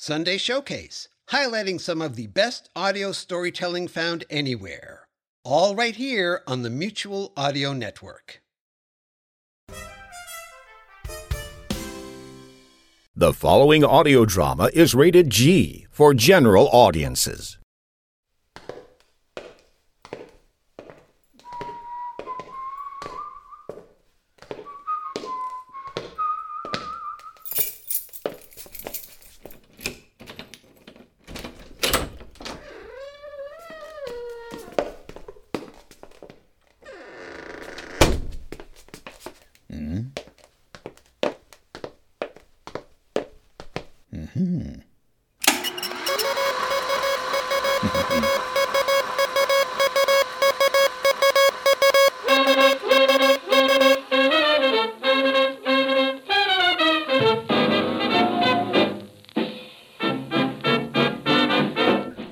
Sunday Showcase, highlighting some of the best audio storytelling found anywhere. All right here on the Mutual Audio Network. The following audio drama is rated G for general audiences.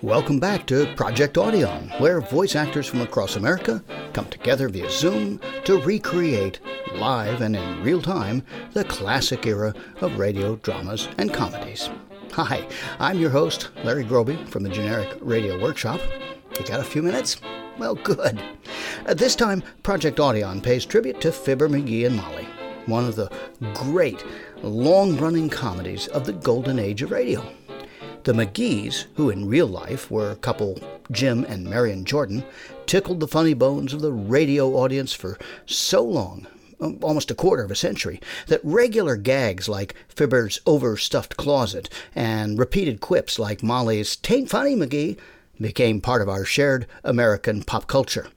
Welcome back to Project Audion, where voice actors from across America come together via Zoom to recreate live and in real time the classic era of radio dramas and comedies. Hi, I'm your host, Larry Groebe from the Generic Radio Workshop. You got a few minutes? Well, good. Uh, this time, Project Audion pays tribute to Fibber McGee and Molly, one of the great long running comedies of the golden age of radio. The McGees, who in real life were couple Jim and Marion Jordan, tickled the funny bones of the radio audience for so long, almost a quarter of a century, that regular gags like Fibber's overstuffed closet and repeated quips like Molly's Tain't funny, McGee became part of our shared American pop culture.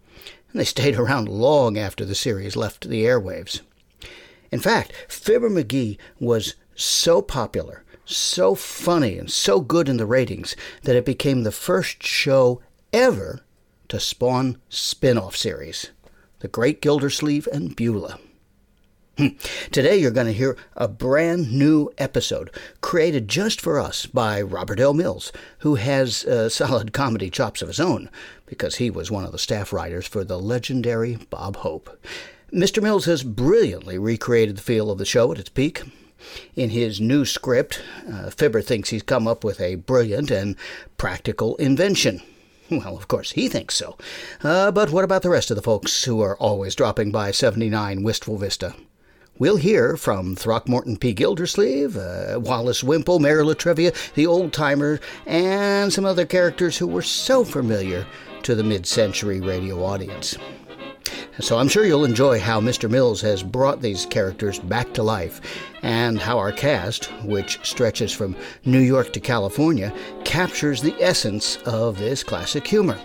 And they stayed around long after the series left the airwaves. In fact, Fibber McGee was so popular so funny and so good in the ratings that it became the first show ever to spawn spin off series The Great Gildersleeve and Beulah. Hmm. Today, you're going to hear a brand new episode created just for us by Robert L. Mills, who has uh, solid comedy chops of his own because he was one of the staff writers for the legendary Bob Hope. Mr. Mills has brilliantly recreated the feel of the show at its peak, in his new script, uh, Fibber thinks he's come up with a brilliant and practical invention. Well, of course, he thinks so. Uh, but what about the rest of the folks who are always dropping by 79 Wistful Vista? We'll hear from Throckmorton P. Gildersleeve, uh, Wallace Wimple, Mayor La Trivia, the old timer, and some other characters who were so familiar to the mid century radio audience. So I'm sure you'll enjoy how Mr. Mills has brought these characters back to life and how our cast, which stretches from New York to California, captures the essence of this classic humor.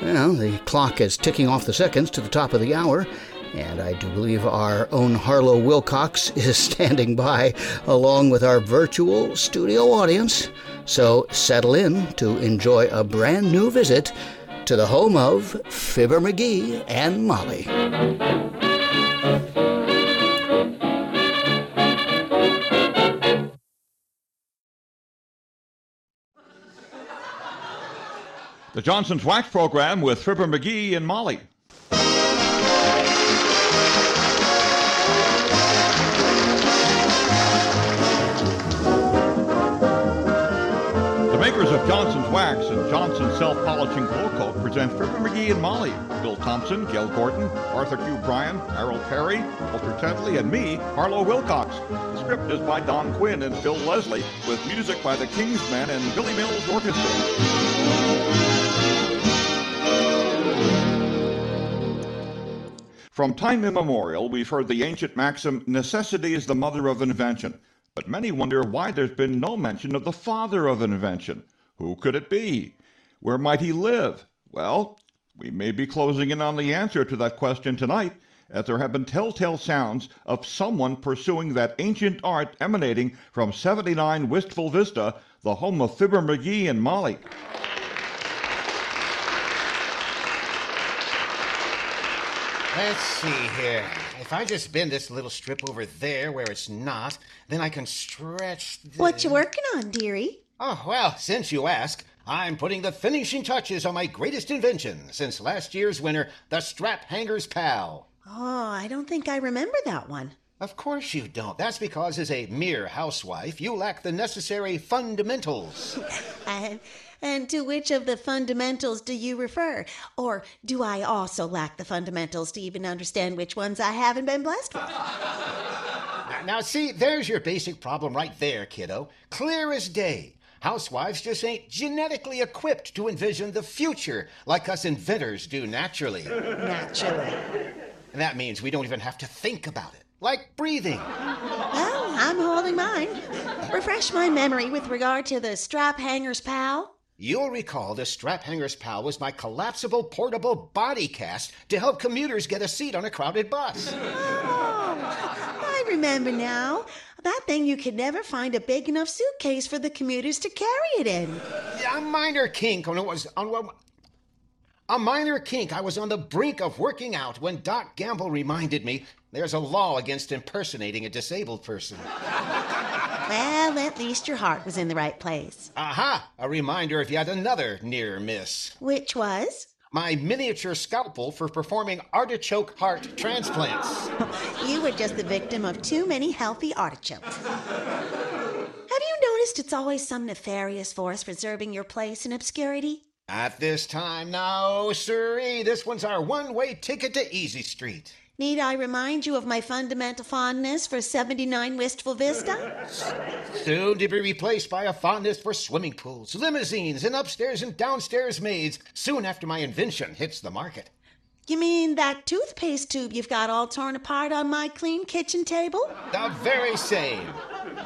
Well, the clock is ticking off the seconds to the top of the hour, and I do believe our own Harlow Wilcox is standing by along with our virtual studio audience. So settle in to enjoy a brand new visit to the home of Fibber McGee and Molly. The Johnson's Wax Program with Fibber McGee and Molly. Makers of Johnson's Wax and Johnson's Self-Polishing Glo-Coat present Fibber McGee and Molly. Bill Thompson, Gale Gordon, Arthur Q. Bryan, Harold Peary, Walter Tetley, and me, Harlow Wilcox. The script is by Don Quinn and Phil Leslie, with music by the Kingsmen and Billy Mills Orchestra. From time immemorial, we've heard the ancient maxim, necessity is the mother of invention. But many wonder why there's been no mention of the father of invention. Who could it be? Where might he live? Well, we may be closing in on the answer to that question tonight as there have been telltale sounds of someone pursuing that ancient art emanating from 79 Wistful Vista, the home of Fibber McGee and Molly. Let's see here. If I just bend this little strip over there where it's not, then I can stretch. The... What you working on, dearie? Oh, well, since you ask, I'm putting the finishing touches on my greatest invention since last year's winner, the Strap Hanger's Pal. Oh, I don't think I remember that one. Of course you don't. That's because, as a mere housewife, you lack the necessary fundamentals. and, and to which of the fundamentals do you refer? Or do I also lack the fundamentals to even understand which ones I haven't been blessed with? now, now, see, there's your basic problem right there, kiddo. Clear as day. Housewives just ain't genetically equipped to envision the future like us inventors do naturally. Naturally. And that means we don't even have to think about it like breathing. Well, I'm holding mine. Refresh my memory with regard to the strap hanger's pal. You'll recall the strap hanger's pal was my collapsible portable body cast to help commuters get a seat on a crowded bus. Oh, I remember now. That thing you could never find a big enough suitcase for the commuters to carry it in. A minor kink on it was on a minor kink. I was on the brink of working out when Doc Gamble reminded me there's a law against impersonating a disabled person. Well, at least your heart was in the right place. Aha! A reminder of yet another near miss. Which was? My miniature scalpel for performing artichoke heart transplants. you were just the victim of too many healthy artichokes. Have you noticed it's always some nefarious force preserving your place in obscurity? At this time, no, sirree. This one's our one way ticket to Easy Street. Need I remind you of my fundamental fondness for 79 Wistful Vista? Soon to be replaced by a fondness for swimming pools, limousines, and upstairs and downstairs maids soon after my invention hits the market. You mean that toothpaste tube you've got all torn apart on my clean kitchen table? The very same.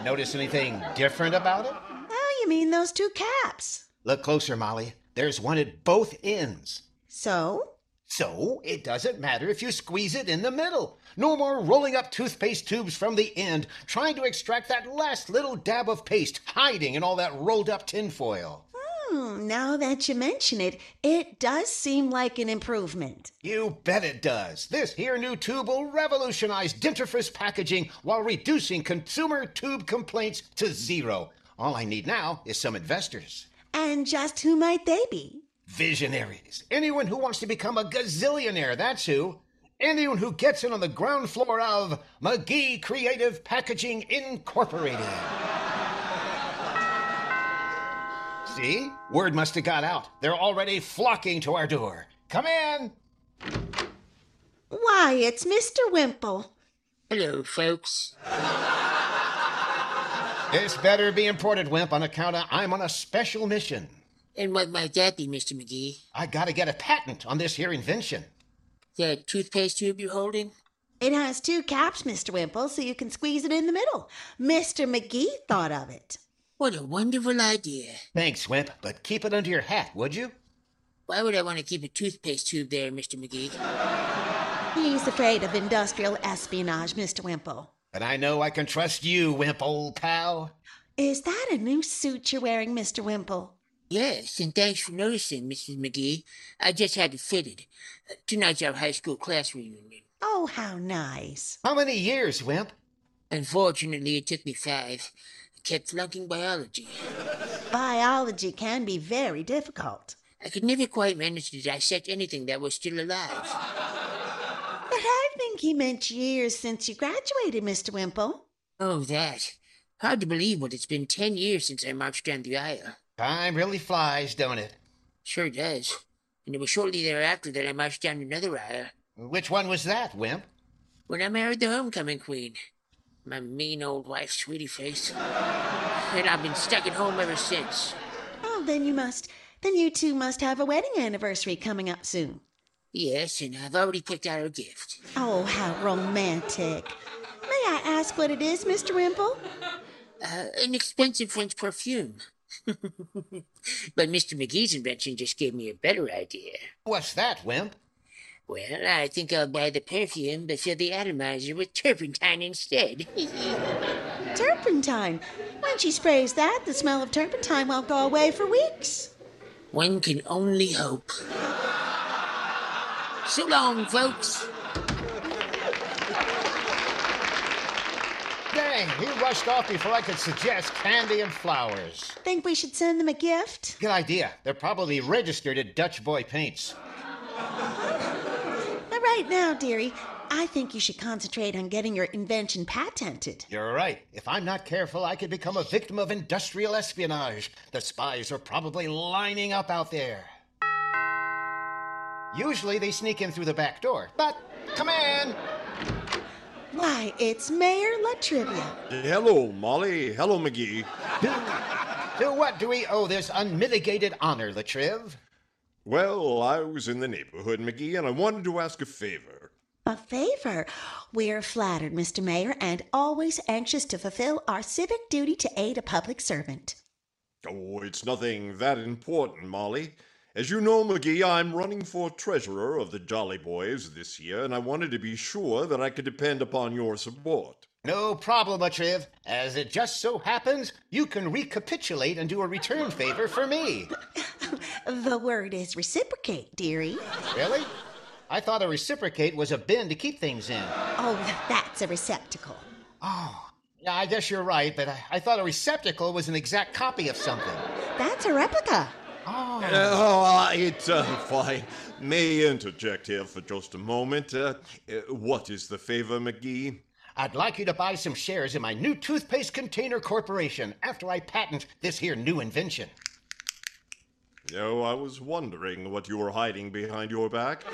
Notice anything different about it? Oh, you mean those two caps? Look closer, Molly. There's one at both ends. So? So it doesn't matter if you squeeze it in the middle. No more rolling up toothpaste tubes from the end, trying to extract that last little dab of paste hiding in all that rolled up tinfoil. Hmm, now that you mention it, it does seem like an improvement. You bet it does. This here new tube will revolutionize dentifrice packaging while reducing consumer tube complaints to zero. All I need now is some investors. And just who might they be? Visionaries. Anyone who wants to become a gazillionaire, that's who. Anyone who gets in on the ground floor of McGee Creative Packaging Incorporated. See? Word must have got out. They're already flocking to our door. Come in. Why, it's Mr. Wimple. Hello, folks. This better be imported, Wimp, on account of I'm on a special mission. And what might that be, Mr. McGee? I gotta get a patent on this here invention. That toothpaste tube you're holding? It has two caps, Mr. Wimple, so you can squeeze it in the middle. Mr. McGee thought of it. What a wonderful idea. Thanks, Wimp, but keep it under your hat, would you? Why would I want to keep a toothpaste tube there, Mr. McGee? He's afraid of industrial espionage, Mr. Wimple. But I know I can trust you, Wimp, old pal. Is that a new suit you're wearing, Mr. Wimple? Yes, and thanks for noticing, Mrs. McGee. I just had it fitted. Tonight's our high school class reunion. Oh, how nice. How many years, Wimp? Unfortunately, it took me five. I kept flunking biology. Biology can be very difficult. I could never quite manage to dissect anything that was still alive. But I think he meant years since you graduated, Mr. Wimple. Oh, that. Hard to believe, but it's been ten years since I marched down the aisle. Time really flies, don't it? Sure does. And it was shortly thereafter that I marched down another aisle. Which one was that, Wimp? When I married the homecoming queen. My mean old wife, Sweetie Face. And I've been stuck at home ever since. Oh, then you must. Then you two must have a wedding anniversary coming up soon. Yes, and I've already picked out a gift. Oh, how romantic. May I ask what it is, Mr. Wimple? Uh, an expensive French perfume. but Mr. McGee's invention just gave me a better idea. What's that, Wimp? Well, I think I'll buy the perfume but fill the atomizer with turpentine instead. Turpentine. When she sprays that, the smell of turpentine won't go away for weeks. One can only hope. So long, folks. Dang, he rushed off before I could suggest candy and flowers. Think we should send them a gift? Good idea. They're probably registered at Dutch Boy Paints. But right now, dearie, I think you should concentrate on getting your invention patented. You're right. If I'm not careful, I could become a victim of industrial espionage. The spies are probably lining up out there. Usually they sneak in through the back door, but come in. Why, it's Mayor La Trivia. Hello, Molly. Hello, McGee. To what do we owe this unmitigated honor, Latriv? Well, I was in the neighborhood, McGee, and I wanted to ask a favor. A favor. We're flattered, Mr. Mayor, and always anxious to fulfill our civic duty to aid a public servant. Oh, it's nothing that important, Molly. As you know, McGee, I'm running for treasurer of the Jolly Boys this year, and I wanted to be sure that I could depend upon your support. No problem, Latriv. As it just so happens, you can recapitulate and do a return favor for me. The word is reciprocate, dearie. Really? I thought a reciprocate was a bin to keep things in. Oh, that's a receptacle. Oh, yeah, I guess you're right, but I, I thought a receptacle was an exact copy of something. That's a replica. Oh, it, uh, if I may interject here for just a moment. Uh, uh, what is the favor, McGee? I'd like you to buy some shares in my new toothpaste container corporation after I patent this here new invention. Oh, I was wondering what you were hiding behind your back.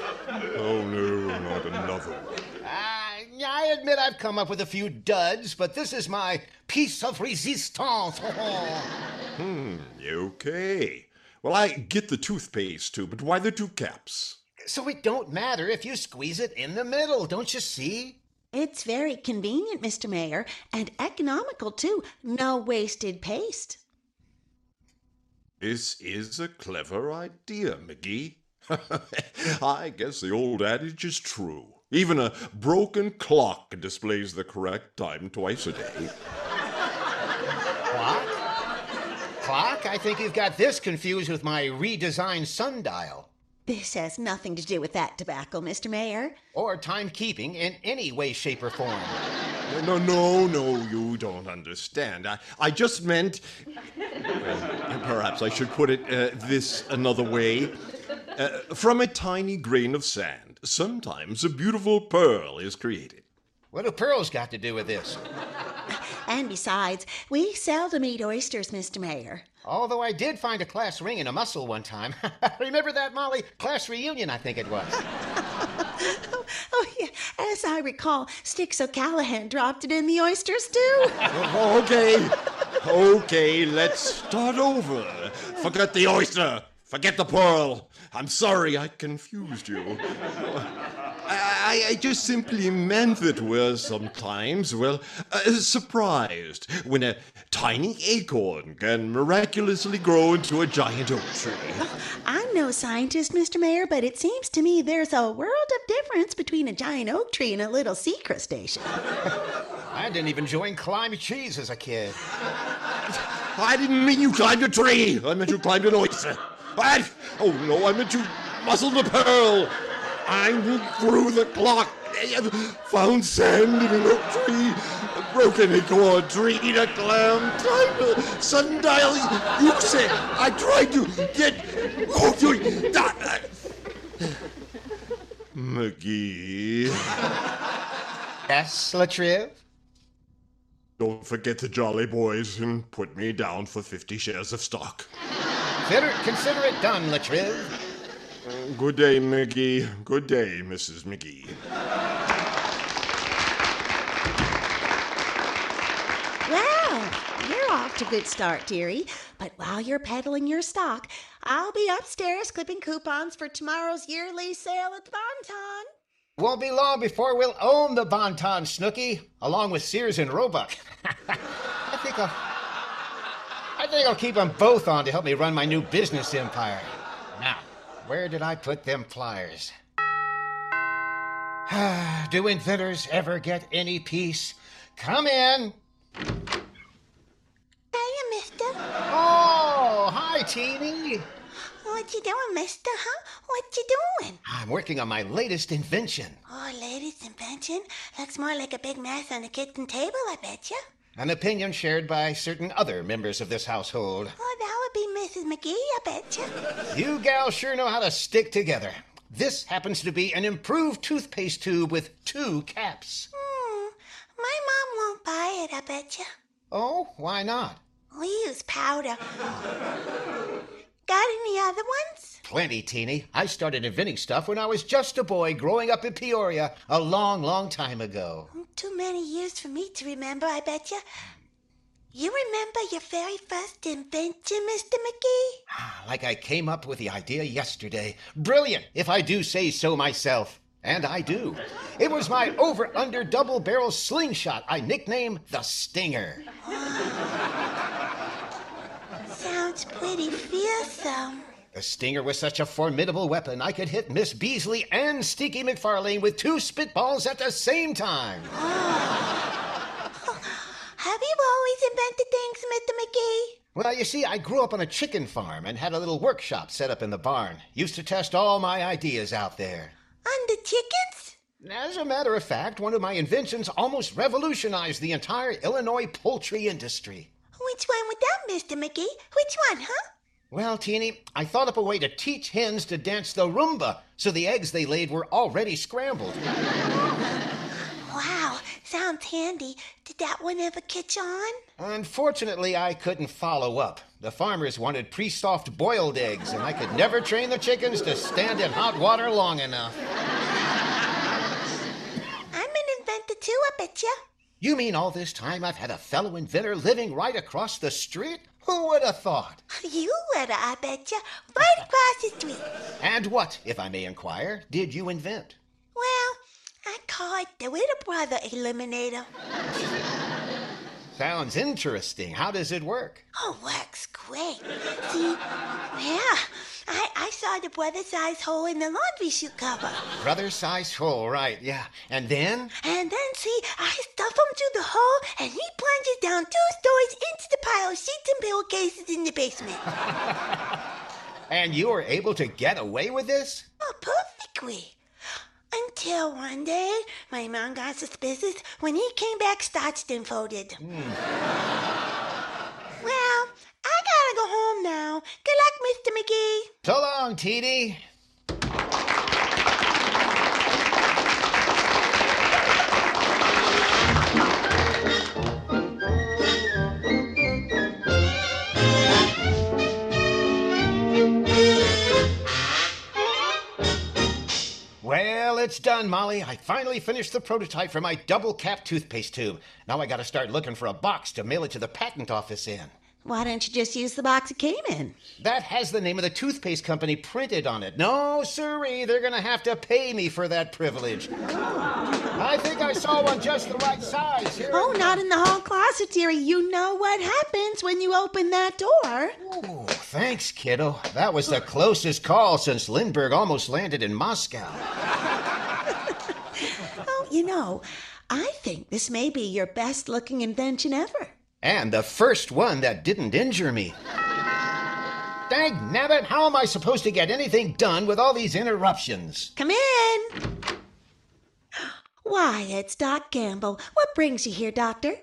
Oh, no, not another one. I admit I've come up with a few duds, but this is my piece of resistance. Hmm, okay. Well, I get the toothpaste too, but why the two caps? so it don't matter if you squeeze it in the middle, don't you see? It's very convenient, Mr. Mayor, and economical too. No wasted paste. This is a clever idea, McGee. I guess the old adage is true. Even a broken clock displays the correct time twice a day. Clock? Clock? I think you've got this confused with my redesigned sundial. This has nothing to do with that tobacco, Mr. Mayor. Or timekeeping in any way, shape, or form. No, no, no, you don't understand. I, I just meant. Well, perhaps I should put it uh, this another way. Uh, from a tiny grain of sand, sometimes a beautiful pearl is created. What do pearls got to do with this? And besides, we seldom eat oysters, Mr. Mayor. Although I did find a class ring in a mussel one time. Remember that, Molly? Class reunion, I think it was. Oh, oh, yeah. As I recall, Sticks O'Callahan dropped it in the oysters, too. Oh, okay, okay, let's start over. Forget the oyster, forget the pearl. I'm sorry I confused you. I, I, I just simply meant that we're sometimes, well, uh, surprised when a tiny acorn can miraculously grow into a giant oak tree. I'm no scientist, Mr. Mayor, but it seems to me there's a world of difference between a giant oak tree and a little sea crustacean. I didn't even join Climb Cheese as a kid. I didn't mean you climbed a tree. I meant you climbed an oyster. I, oh no, I meant you muscled a pearl. I moved through the clock. Found sand in an oak tree. A broken acorn tree, a clam, a sundial. You said I tried to get. Oh, you. that- McGee. Yes, Latriv? Don't forget the Jolly Boys and put me down for 50 shares of stock. Consider, consider it done, Latriv. Good day, McGee. Good day, Mrs. McGee. Well, you're off to a good start, dearie. But while you're peddling your stock, I'll be upstairs clipping coupons for tomorrow's yearly sale at the Bonton. Won't be long before we'll own the Bonton Snooky, along with Sears and Roebuck. I think I'll. I think I'll keep them both on to help me run my new business empire. Where did I put them flyers? Do inventors ever get any peace? Come in. Hiya, mister. Oh, hi, Teeny. What you doing, mister, huh? What you doing? I'm working on my latest invention. Oh, latest invention? Looks more like a big mess on the kitchen table, I bet you. An opinion shared by certain other members of this household. Oh, that would be Mrs. McGee, I bet you. You gals sure know how to stick together. This happens to be an improved toothpaste tube with two caps. Hmm. My mom won't buy it, I bet you. Oh, why not? We use powder. Got any other ones? Plenty, Teeny. I started inventing stuff when I was just a boy growing up in Peoria a long, long time ago. Mm, too many years for me to remember, I bet you. You remember your very first invention, Mr. McGee? Ah, like I came up with the idea yesterday. Brilliant, if I do say so myself. And I do. It was my over under double barrel slingshot I nicknamed the Stinger. Ah. Sounds pretty fearsome. The Stinger was such a formidable weapon, I could hit Miss Beasley and Stinky McFarlane with two spitballs at the same time. Ah. Have you always invented things, Mr. McGee? Well, you see, I grew up on a chicken farm and had a little workshop set up in the barn. Used to test all my ideas out there. On the chickens? As a matter of fact, one of my inventions almost revolutionized the entire Illinois poultry industry. Which one was that, Mr. McGee? Which one, huh? Well, Teeny, I thought up a way to teach hens to dance the rumba so the eggs they laid were already scrambled. Wow, sounds handy. Did that one ever catch on? Unfortunately, I couldn't follow up. The farmers wanted pre soft boiled eggs, and I could never train the chickens to stand in hot water long enough. I'm an inventor too, I bet you. You mean all this time I've had a fellow inventor living right across the street? Who would have thought? You would, I bet you. Right across the street. And what, if I may inquire, did you invent? Well, I call it the Little Brother Eliminator. Sounds interesting. How does it work? Oh, works great. See, yeah, I, I saw the brother size hole in the laundry chute cover. Brother size hole, right, yeah. And then? And then, see, I stuff him through the hole, and he plunges down two stories into the pile of sheets and pillowcases in the basement. And you were able to get away with this? Oh, perfectly. Until one day, my mom got suspicious when he came back starched and folded. Hmm. Well, I gotta go home now. Good luck, Mr. McGee. So long, Teeny. It's done, Molly. I finally finished the prototype for my double cap toothpaste tube. Now I gotta start looking for a box to mail it to the patent office in. Why don't you just use the box it came in? That has the name of the toothpaste company printed on it. No, sirree, they're gonna have to pay me for that privilege. I think I saw one just the right size here. Oh, not in the hall closet, dearie. You know what happens when you open that door. Oh, thanks, kiddo. That was the closest call since Lindbergh almost landed in Moscow. Oh, you know, I think this may be your best looking invention ever. And the first one that didn't injure me. Dang nabbit, how am I supposed to get anything done with all these interruptions? Come in. Why, it's Doc Gamble. What brings you here, Doctor?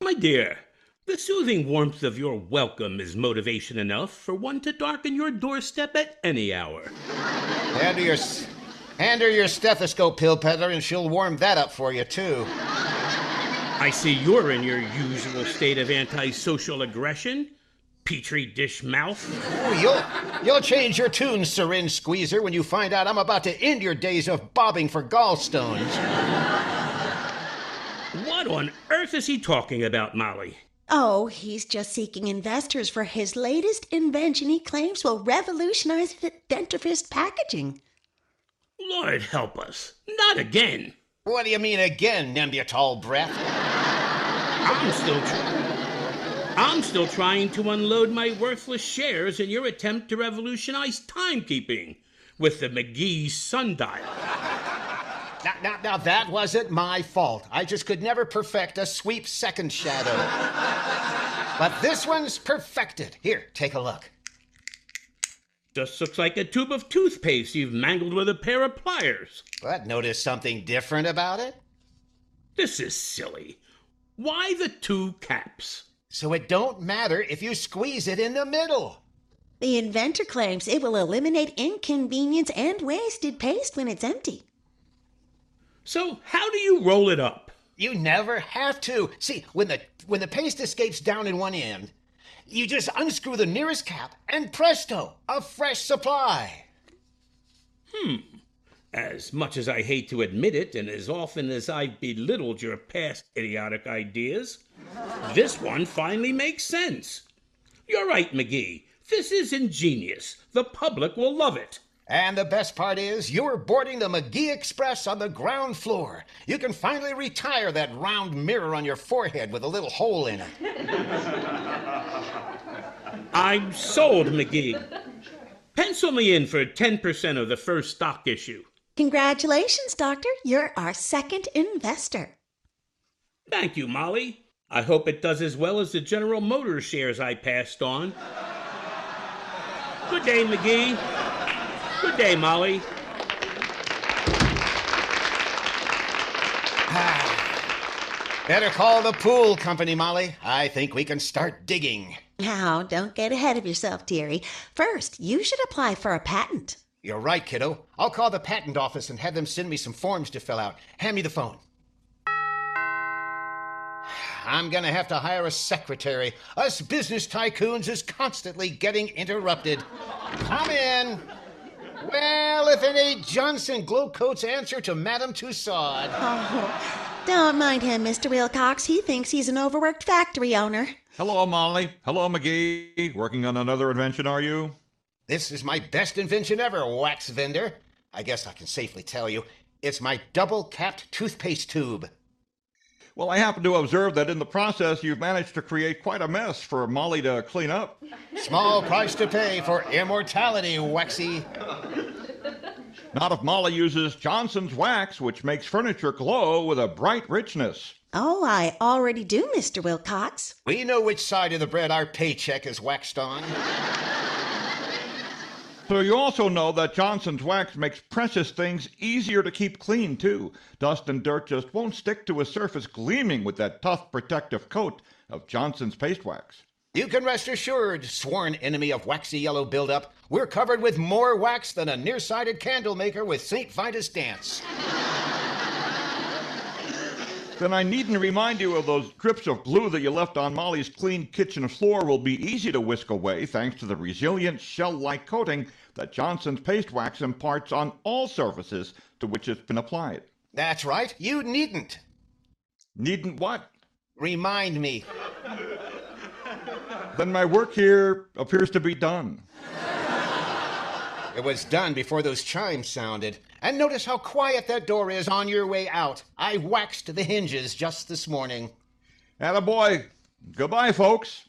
My dear, the soothing warmth of your welcome is motivation enough for one to darken your doorstep at any hour. Hand her your, hand her your stethoscope, pill peddler, and she'll warm that up for you, too. I see you're in your usual state of antisocial aggression. Petri dish mouth. Oh, you'll, you'll change your tune, syringe squeezer, when you find out I'm about to end your days of bobbing for gallstones. What on earth is he talking about, Molly? Oh, he's just seeking investors for his latest invention he claims will revolutionize the dentifrice packaging. Lord help us. Not again. What do you mean again, Neanderthal breath? I'm still I'm still trying to unload my worthless shares in your attempt to revolutionize timekeeping with the McGee sundial. Now, now, now, that wasn't my fault. I just could never perfect a sweep second shadow. but this one's perfected. Here, take a look. Just looks like a tube of toothpaste you've mangled with a pair of pliers. But notice something different about it? This is silly. Why the two caps? So it don't matter if you squeeze it in the middle. The inventor claims it will eliminate inconvenience and wasted paste when it's empty. So how do you roll it up? You never have to. See, when the when the paste escapes down in one end, you just unscrew the nearest cap and presto, a fresh supply. Hmm. As much as I hate to admit it, and as often as I've belittled your past idiotic ideas, this one finally makes sense. You're right, McGee. This is ingenious. The public will love it. And the best part is, you're boarding the McGee Express on the ground floor. You can finally retire that round mirror on your forehead with a little hole in it. I'm sold, McGee. Pencil me in for 10% of the first stock issue. Congratulations, Doctor. You're our second investor. Thank you, Molly. I hope it does as well as the General Motors shares I passed on. Good day, McGee. Good day, Molly. Better call the pool company, Molly. I think we can start digging. Now, don't get ahead of yourself, dearie. First, you should apply for a patent. You're right, kiddo. I'll call the patent office and have them send me some forms to fill out. Hand me the phone. I'm gonna have to hire a secretary. Us business tycoons is constantly getting interrupted. Come in. Well, if it ain't Johnson Glo-Coat's answer to Madame Tussaud. Oh, don't mind him, Mr. Wilcox. He thinks he's an overworked factory owner. Hello, Molly. Hello, McGee. Working on another invention, are you? This is my best invention ever, wax vendor. I guess I can safely tell you, it's my double capped toothpaste tube. Well, I happen to observe that in the process you've managed to create quite a mess for Molly to clean up. Small price to pay for immortality, Waxy. Not if Molly uses Johnson's wax, which makes furniture glow with a bright richness. Oh, I already do, Mr. Wilcox. We know which side of the bread our paycheck is waxed on. So you also know that Johnson's wax makes precious things easier to keep clean, too. Dust and dirt just won't stick to a surface gleaming with that tough protective coat of Johnson's paste wax. You can rest assured, sworn enemy of waxy yellow buildup, we're covered with more wax than a nearsighted candle maker with St. Vitus dance. Then I needn't remind you of those drips of glue that you left on Molly's clean kitchen floor will be easy to whisk away thanks to the resilient shell-like coating that Johnson's paste wax imparts on all surfaces to which it's been applied. That's right, you needn't. Needn't what? Remind me. Then my work here appears to be done. It was done before those chimes sounded. And notice how quiet that door is on your way out. I waxed the hinges just this morning. Attaboy. Goodbye, folks.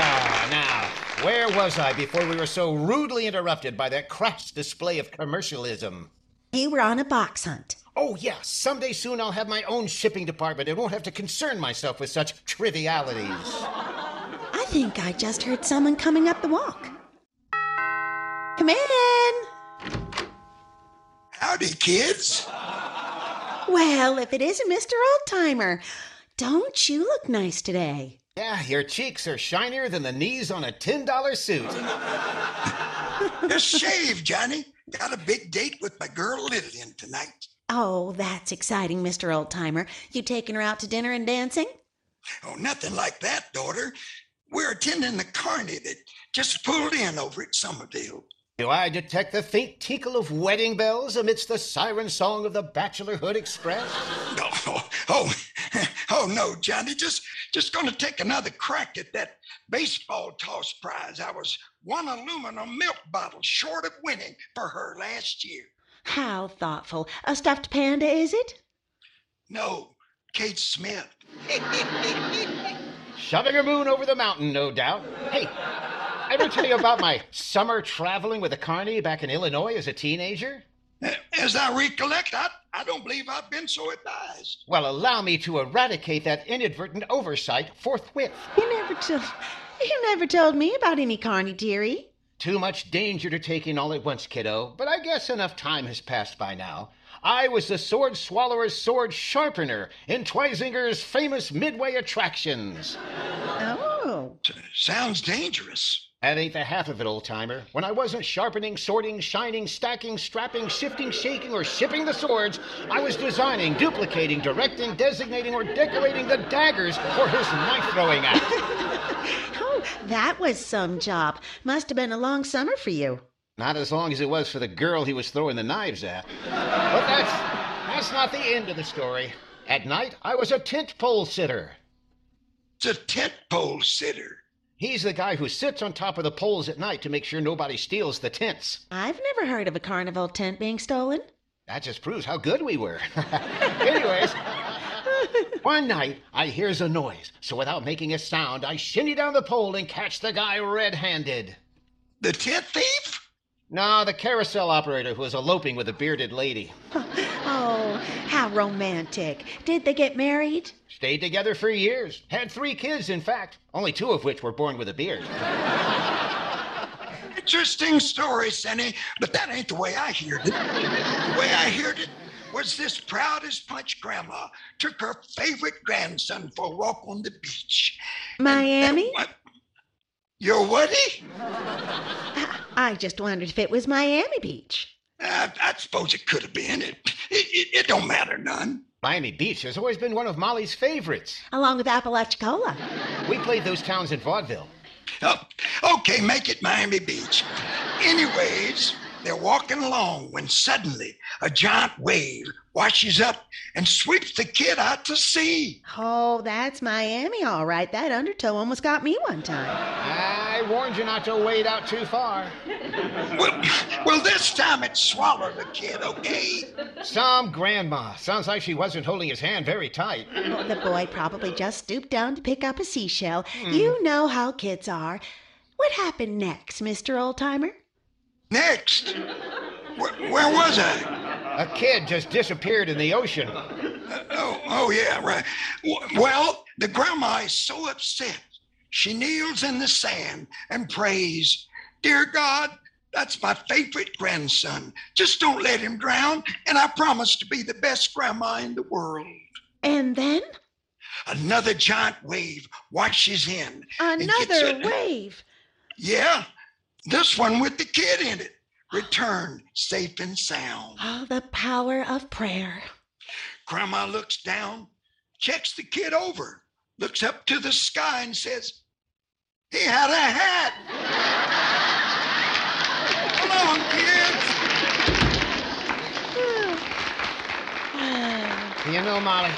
Ah, now, where was I before we were so rudely interrupted by that crass display of commercialism? You were on a box hunt. Oh, yeah, someday soon I'll have my own shipping department and won't have to concern myself with such trivialities. I think I just heard someone coming up the walk. Come in. Howdy, kids. Well, if it isn't Mr. Oldtimer, don't you look nice today? Yeah, your cheeks are shinier than the knees on a $10 suit. Just shave, Johnny. Got a big date with my girl Lillian tonight. Oh, that's exciting, Mr. Oldtimer. You taking her out to dinner and dancing? Oh, nothing like that, daughter. We're attending the carny that just pulled in over at Somerdale. Do I detect the faint tinkle of wedding bells amidst the siren song of the Bachelorhood Express? No, oh, oh, oh no, Johnny. Just, just going to take another crack at that baseball toss prize. I was one aluminum milk bottle short of winning for her last year. How thoughtful. A stuffed panda, is it? No, Kate Smith. Shoving her moon over the mountain, no doubt. Hey, Ever tell you about my summer traveling with a carny back in Illinois as a teenager? As I recollect, I, I don't believe I've been so advised. Well, allow me to eradicate that inadvertent oversight forthwith. You never told. You never told me about any carny, dearie. Too much danger to take in all at once, kiddo, but I guess enough time has passed by now. I was the sword swallower's sword sharpener in Twisinger's famous Midway attractions. Oh. Sounds dangerous. That ain't the half of it, old timer. When I wasn't sharpening, sorting, shining, stacking, strapping, shifting, shaking, or shipping the swords, I was designing, duplicating, directing, designating, or decorating the daggers for his knife throwing act. Oh, that was some job. Must have been a long summer for you. Not as long as it was for the girl he was throwing the knives at. But that's that's not the end of the story. At night, I was a tent pole sitter. It's a tent pole sitter. He's the guy who sits on top of the poles at night to make sure nobody steals the tents. I've never heard of a carnival tent being stolen. That just proves how good we were. Anyways, one night I hears a noise, so without making a sound, I shinny down the pole and catch the guy red-handed. The tent thief? No, the carousel operator who was eloping with a bearded lady. Oh, how romantic. Did they get married? Stayed together for years. Had three kids, in fact, only two of which were born with a beard. Interesting story, Senny, but that ain't the way I heard it. The way I heard it was this proud as punch grandma took her favorite grandson for a walk on the beach. Miami? What? Your whaty? I just wondered if it was Miami Beach. I, I suppose it could have been. It, it, it, it don't matter none. Miami Beach has always been one of Molly's favorites. Along with Apalachicola. We played those towns in vaudeville. Oh, okay, make it Miami Beach. Anyways, they're walking along when suddenly a giant wave washes up and sweeps the kid out to sea. Oh, that's Miami, all right. That undertow almost got me one time. I warned you not to wade out too far. Well, well, this time it swallowed the kid, okay? Some grandma. Sounds like she wasn't holding his hand very tight. Oh, the boy probably just stooped down to pick up a seashell. Hmm. You know how kids are. What happened next, Mr. Oldtimer? Next, where, where was I? A kid just disappeared in the ocean. Uh, oh, oh yeah, right. Well, the grandma is so upset. She kneels in the sand and prays, Dear God, that's my favorite grandson. Just don't let him drown, and I promise to be the best grandma in the world. And then Another giant wave washes in. another it. wave. Yeah, this one with the kid in it. returned safe and sound. Oh, the power of prayer. Grandma looks down, checks the kid over, looks up to the sky and says, He had a hat. Come on, kids. You know, Molly,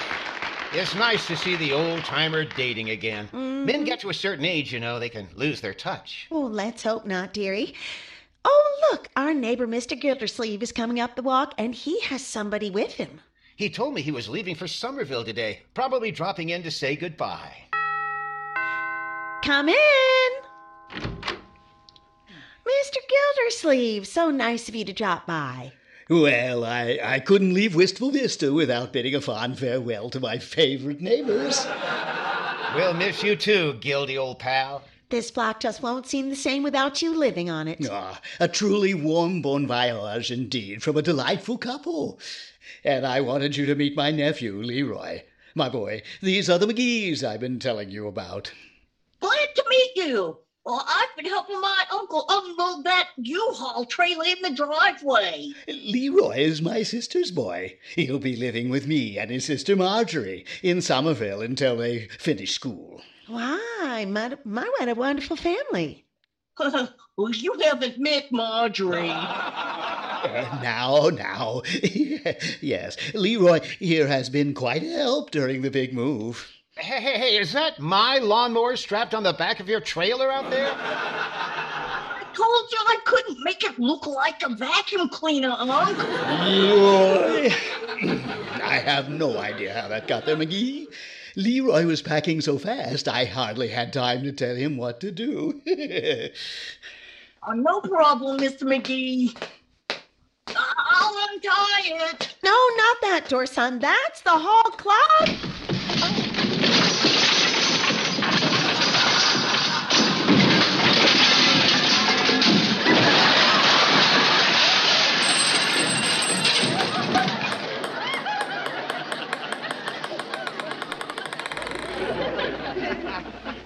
it's nice to see the old timer dating again. Mm-hmm. Men get to a certain age, you know, they can lose their touch. Oh, let's hope not, dearie. Oh, look, our neighbor, Mr. Gildersleeve, is coming up the walk, and he has somebody with him. He told me he was leaving for Somerville today, probably dropping in to say goodbye. Come in. Mr. Gildersleeve, so nice of you to drop by. Well, I, I couldn't leave Wistful Vista without bidding a fond farewell to my favorite neighbors. We'll miss you too, Gildy old pal. This block just won't seem the same without you living on it. Ah, a truly warm bon voyage indeed from a delightful couple. And I wanted you to meet my nephew, Leroy. My boy, these are the McGees I've been telling you about. Glad to meet you. Well, I've been helping my uncle unload that U-Haul trailer in the driveway. Leroy is my sister's boy. He'll be living with me and his sister Marjorie in Somerville until they finish school. Why, my, my what a wonderful family. well, you haven't met Marjorie. Uh, now, now. yes, Leroy here has been quite a help during the big move. Hey, hey, hey, is that my lawnmower strapped on the back of your trailer out there? I told you I couldn't make it look like a vacuum cleaner, Unc. Leroy! I have no idea how that got there, McGee. Leroy was packing so fast, I hardly had time to tell him what to do. Oh, no problem, Mr. McGee. I- I'll untie it. No, not that door, son. That's the hall clock.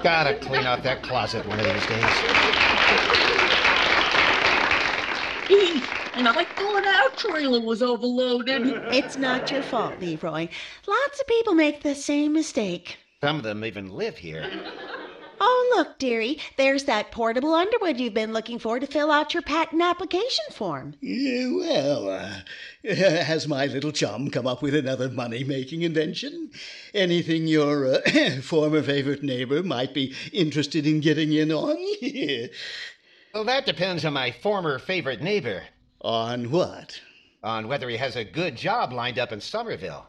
Gotta clean out that closet one of these days. Gee, and I thought our trailer was overloaded. It's not your fault, Leroy. Lots of people make the same mistake. Some of them even live here. Oh, look, dearie, there's that portable Underwood you've been looking for to fill out your patent application form. Yeah, well, uh, has my little chum come up with another money making invention? Anything your uh, former favorite neighbor might be interested in getting in on? Well, that depends on my former favorite neighbor. on what? On whether he has a good job lined up in Summerfield.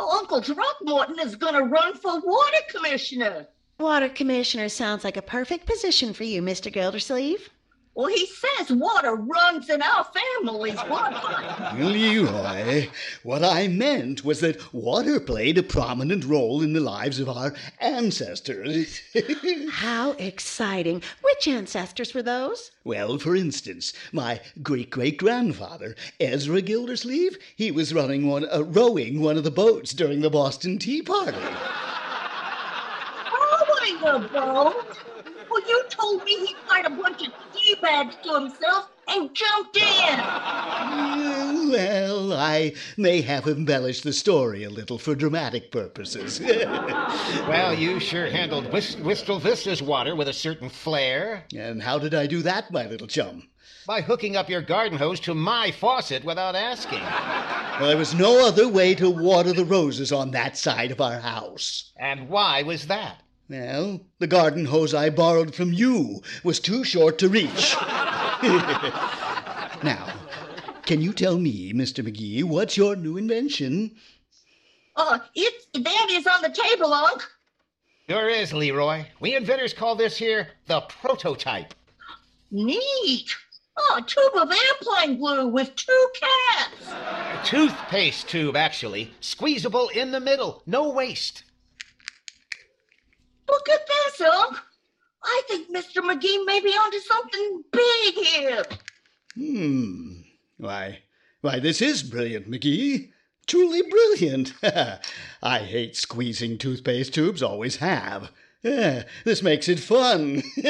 Oh, Uncle Throckmorton is gonna run for water commissioner. Water commissioner sounds like a perfect position for you, Mr. Gildersleeve. Well, he says water runs in our family's bloodline. Leroy, what I meant was that water played a prominent role in the lives of our ancestors. How exciting. Which ancestors were those? well, for instance, my great great grandfather, Ezra Gildersleeve, he was running one, uh, rowing one of the boats during the Boston Tea Party. Rowing a boat? Well, you told me he tied a bunch of tea bags to himself and jumped in. Well, I may have embellished the story a little for dramatic purposes. Well, you sure handled Whis- Wistful Vista's water with a certain flair. and how did I do that, my little chum? By hooking up your garden hose to my faucet without asking. Well, there was no other way to water the roses on that side of our house. And why was that? Well, the garden hose I borrowed from you was too short to reach. now, can you tell me, Mr. McGee, what's your new invention? Uh, it's that is on the table, Unc. Sure is, Leroy. We inventors call this here the prototype. Neat. Oh, a tube of airplane glue with two caps. A toothpaste tube, actually. Squeezable in the middle. No waste. Look at this, Unc. I think Mr. McGee may be onto something big here. Hmm. Why, why, this is brilliant, McGee. Truly brilliant. I hate squeezing toothpaste tubes, always have. Eh, this makes it fun.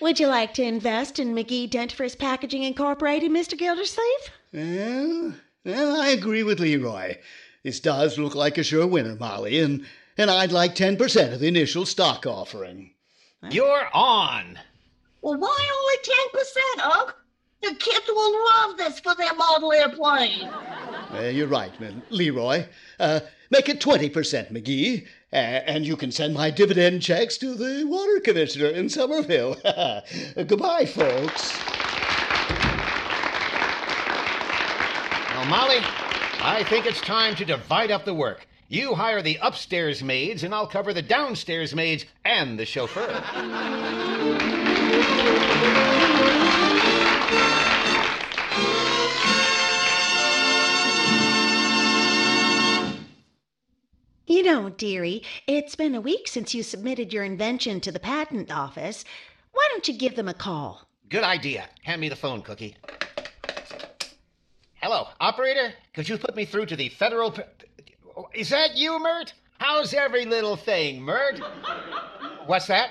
Would you like to invest in McGee Dentifrice Packaging Incorporated, Mr. Gildersleeve? well, well, I agree with Leroy. This does look like a sure winner, Molly, and, and I'd like 10% of the initial stock offering. You're on. Well, why only 10%, Unc? The kids will love this for their model airplane. Uh, you're right, man. Leroy. Uh, make it 20%, McGee, uh, and you can send my dividend checks to the water commissioner in Summerfield. Goodbye, folks. Well, Molly, I think it's time to divide up the work. You hire the upstairs maids, and I'll cover the downstairs maids and the chauffeur. You know, dearie, it's been a week since you submitted your invention to the patent office. Why don't you give them a call? Good idea. Hand me the phone, Cookie. Hello, operator. Could you put me through to the federal? P- Is that you, Mert? How's every little thing, Mert? What's that?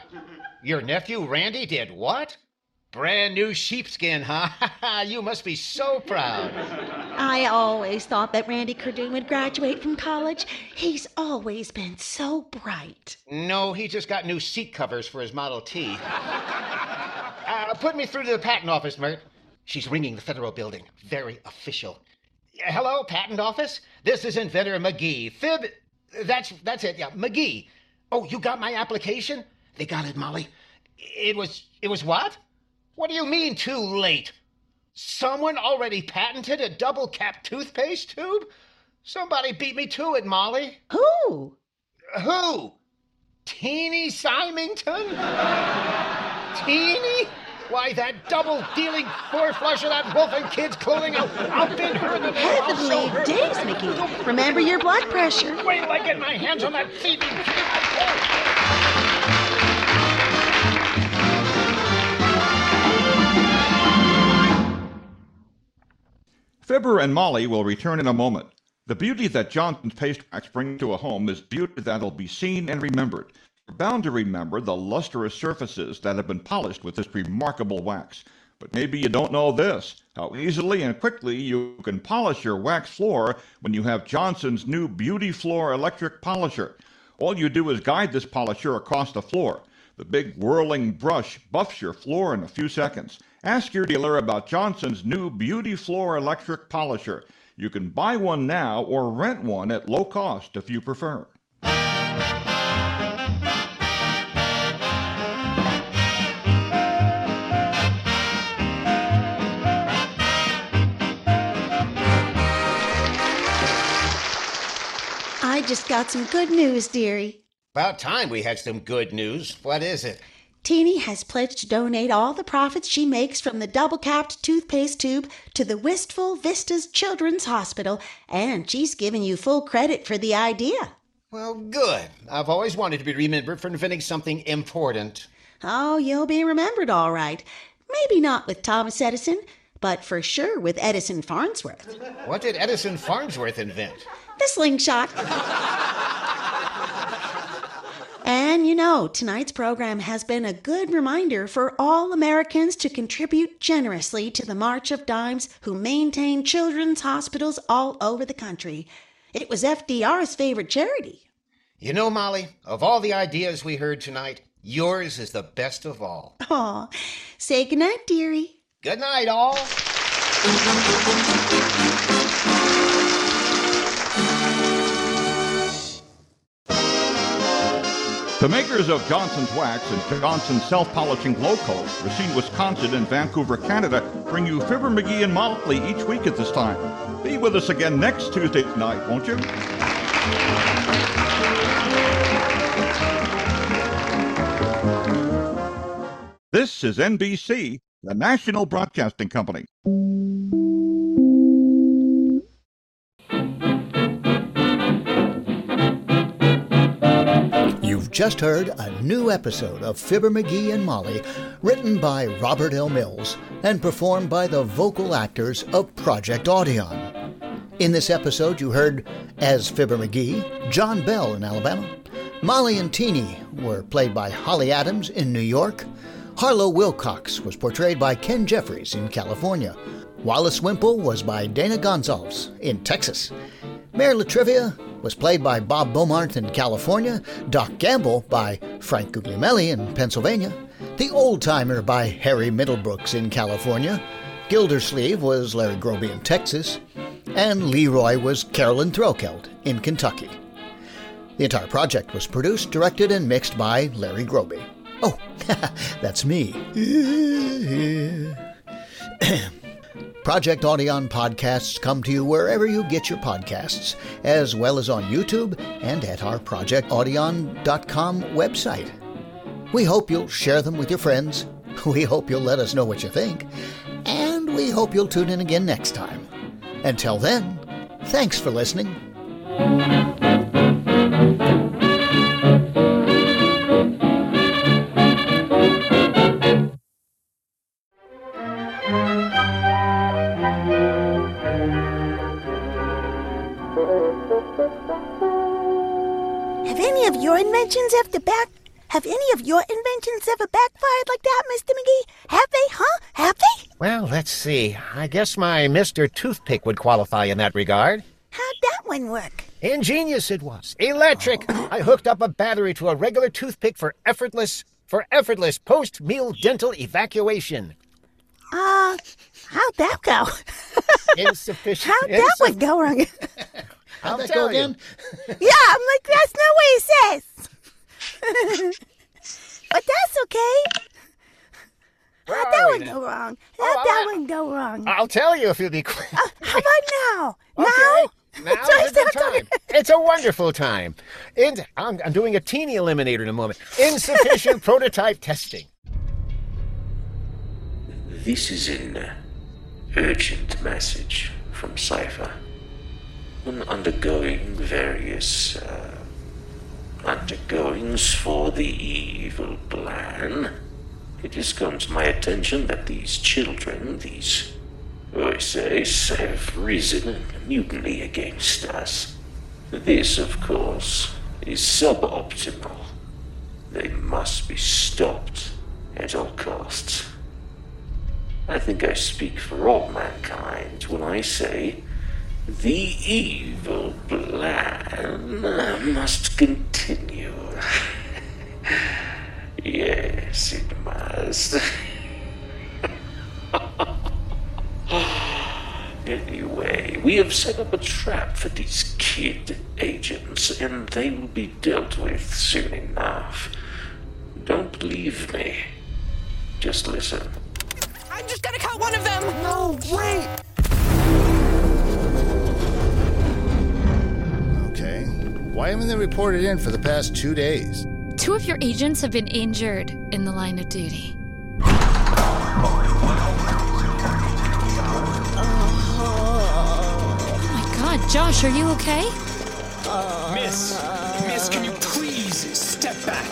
Your nephew Randy did what? Brand new sheepskin, huh? you must be so proud. I always thought that Randy Cardoon would graduate from college. He's always been so bright. No, he just got new seat covers for his Model T. Uh, put me through to the patent office, Mert. She's ringing the federal building. Very official. Hello, patent office. This is inventor McGee. Fib. That's that's it. Yeah, McGee. Oh, you got my application? They got it, Molly. It was it was what? What do you mean too late? Someone already patented a double cap toothpaste tube? Somebody beat me to it, Molly. Who? Who? Teeny Symington? Teeny? Why, that double dealing four-flusher, that wolf and kids clothing, I'll, I'll bid her the name. Heavenly her. days, McGee. Remember your blood pressure. Wait till I get my hands on that thieving Fibber and Molly will return in a moment. The beauty that Johnson's paste wax brings to a home is beauty that'll be seen and remembered. Bound to remember the lustrous surfaces that have been polished with this remarkable wax. But maybe you don't know this how easily and quickly you can polish your wax floor when you have Johnson's new Beauty Floor electric polisher. All you do is guide this polisher across the floor. The big whirling brush buffs your floor in a few seconds. Ask your dealer about Johnson's new Beauty Floor electric polisher. You can buy one now or rent one at low cost if you prefer. Just got some good news, dearie. About time we had some good news. What is it? Teeny has pledged to donate all the profits she makes from the double capped toothpaste tube to the Wistful Vistas Children's Hospital, and she's giving you full credit for the idea. Well, good. I've always wanted to be remembered for inventing something important. Oh, you'll be remembered all right. Maybe not with Thomas Edison, but for sure with Edison Farnsworth. What did Edison Farnsworth invent? The slingshot. And you know, tonight's program has been a good reminder for all Americans to contribute generously to the March of Dimes who maintain children's hospitals all over the country. It was FDR's favorite charity. You know, Molly, of all the ideas we heard tonight, yours is the best of all. Aw, say goodnight, dearie. Good night, all. The makers of Johnson's Wax and Johnson's Self-Polishing Glo-Coat, Racine, Wisconsin and Vancouver, Canada, bring you Fibber McGee and Molly each week at this time. Be with us again next Tuesday night, won't you? This is NBC, the national broadcasting company. You've just heard a new episode of Fibber McGee and Molly, written by Robert L. Mills and performed by the vocal actors of Project Audion. In this episode, you heard as Fibber McGee, John Bell in Alabama. Molly and Teeny were played by Holly Adams in New York. Harlow Wilcox was portrayed by Ken Jeffries in California. Wallace Wimple was by Dana Gonzalez in Texas. Mayor La Trivia was played by Bob Beaumont in California, Doc Gamble by Frank Guglielmelli in Pennsylvania, The Old Timer by Harry Middlebrooks in California, Gildersleeve was Larry Groebe in Texas, and Leroy was Carolyn Throkeld in Kentucky. The entire project was produced, directed, and mixed by Larry Groebe. Oh, that's me. Project Audion podcasts come to you wherever you get your podcasts, as well as on YouTube and at our projectaudion.com website. We hope you'll share them with your friends. We hope you'll let us know what you think. And we hope you'll tune in again next time. Until then, thanks for listening. Of your inventions ever back? Have any of your inventions ever backfired like that, Mr. McGee? Have they, huh? Have they? Well, let's see. I guess my Mr. Toothpick would qualify in that regard. How'd that one work? Ingenious it was. Electric. I hooked up a battery to a regular toothpick for effortless for effortless post-meal dental evacuation. Uh, how'd that go? Insufficient. How'd that one go wrong? I'll How'd that tell go you. again? yeah, I'm like, that's not what he says. but that's okay. Where How'd are that one go wrong? Oh, How'd that I- one go wrong? I'll tell you if you'll be quick. How about now? Okay. Now? Now's a good time. It's a wonderful time. And I'm, I'm doing a teeny eliminator in a moment. Insufficient prototype testing. This is an urgent message from Cypher. When undergoing various uh, undergoings for the evil plan, it has come to my attention that these children, these oh, Oises, have risen in mutiny against us. This, of course, is suboptimal. They must be stopped at all costs. I think I speak for all mankind when I say the evil plan must continue. yes, it must. anyway, we have set up a trap for these kid agents, and they will be dealt with soon enough. Don't believe me. Just listen. I'm just gonna cut one of them! No, wait! Why haven't they reported in for the past two days? Two of your agents have been injured in the line of duty. Oh my god, Josh, are you okay? Miss, Miss, can you please step back?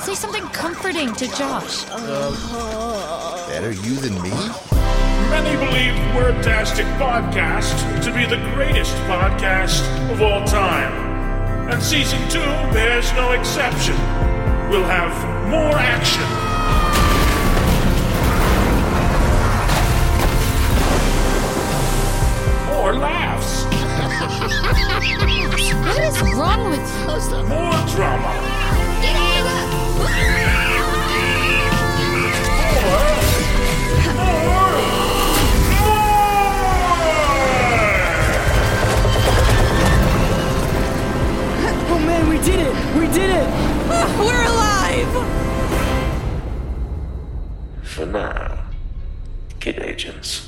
Say something comforting to Josh. Better you than me? Many believe Wordtastic Podcast to be the greatest podcast of all time. And season two bears no exception. We'll have more action. More laughs. what is wrong with you? More drama. Oh man, we did it! We did it! We're alive! For now, kid agents. For now.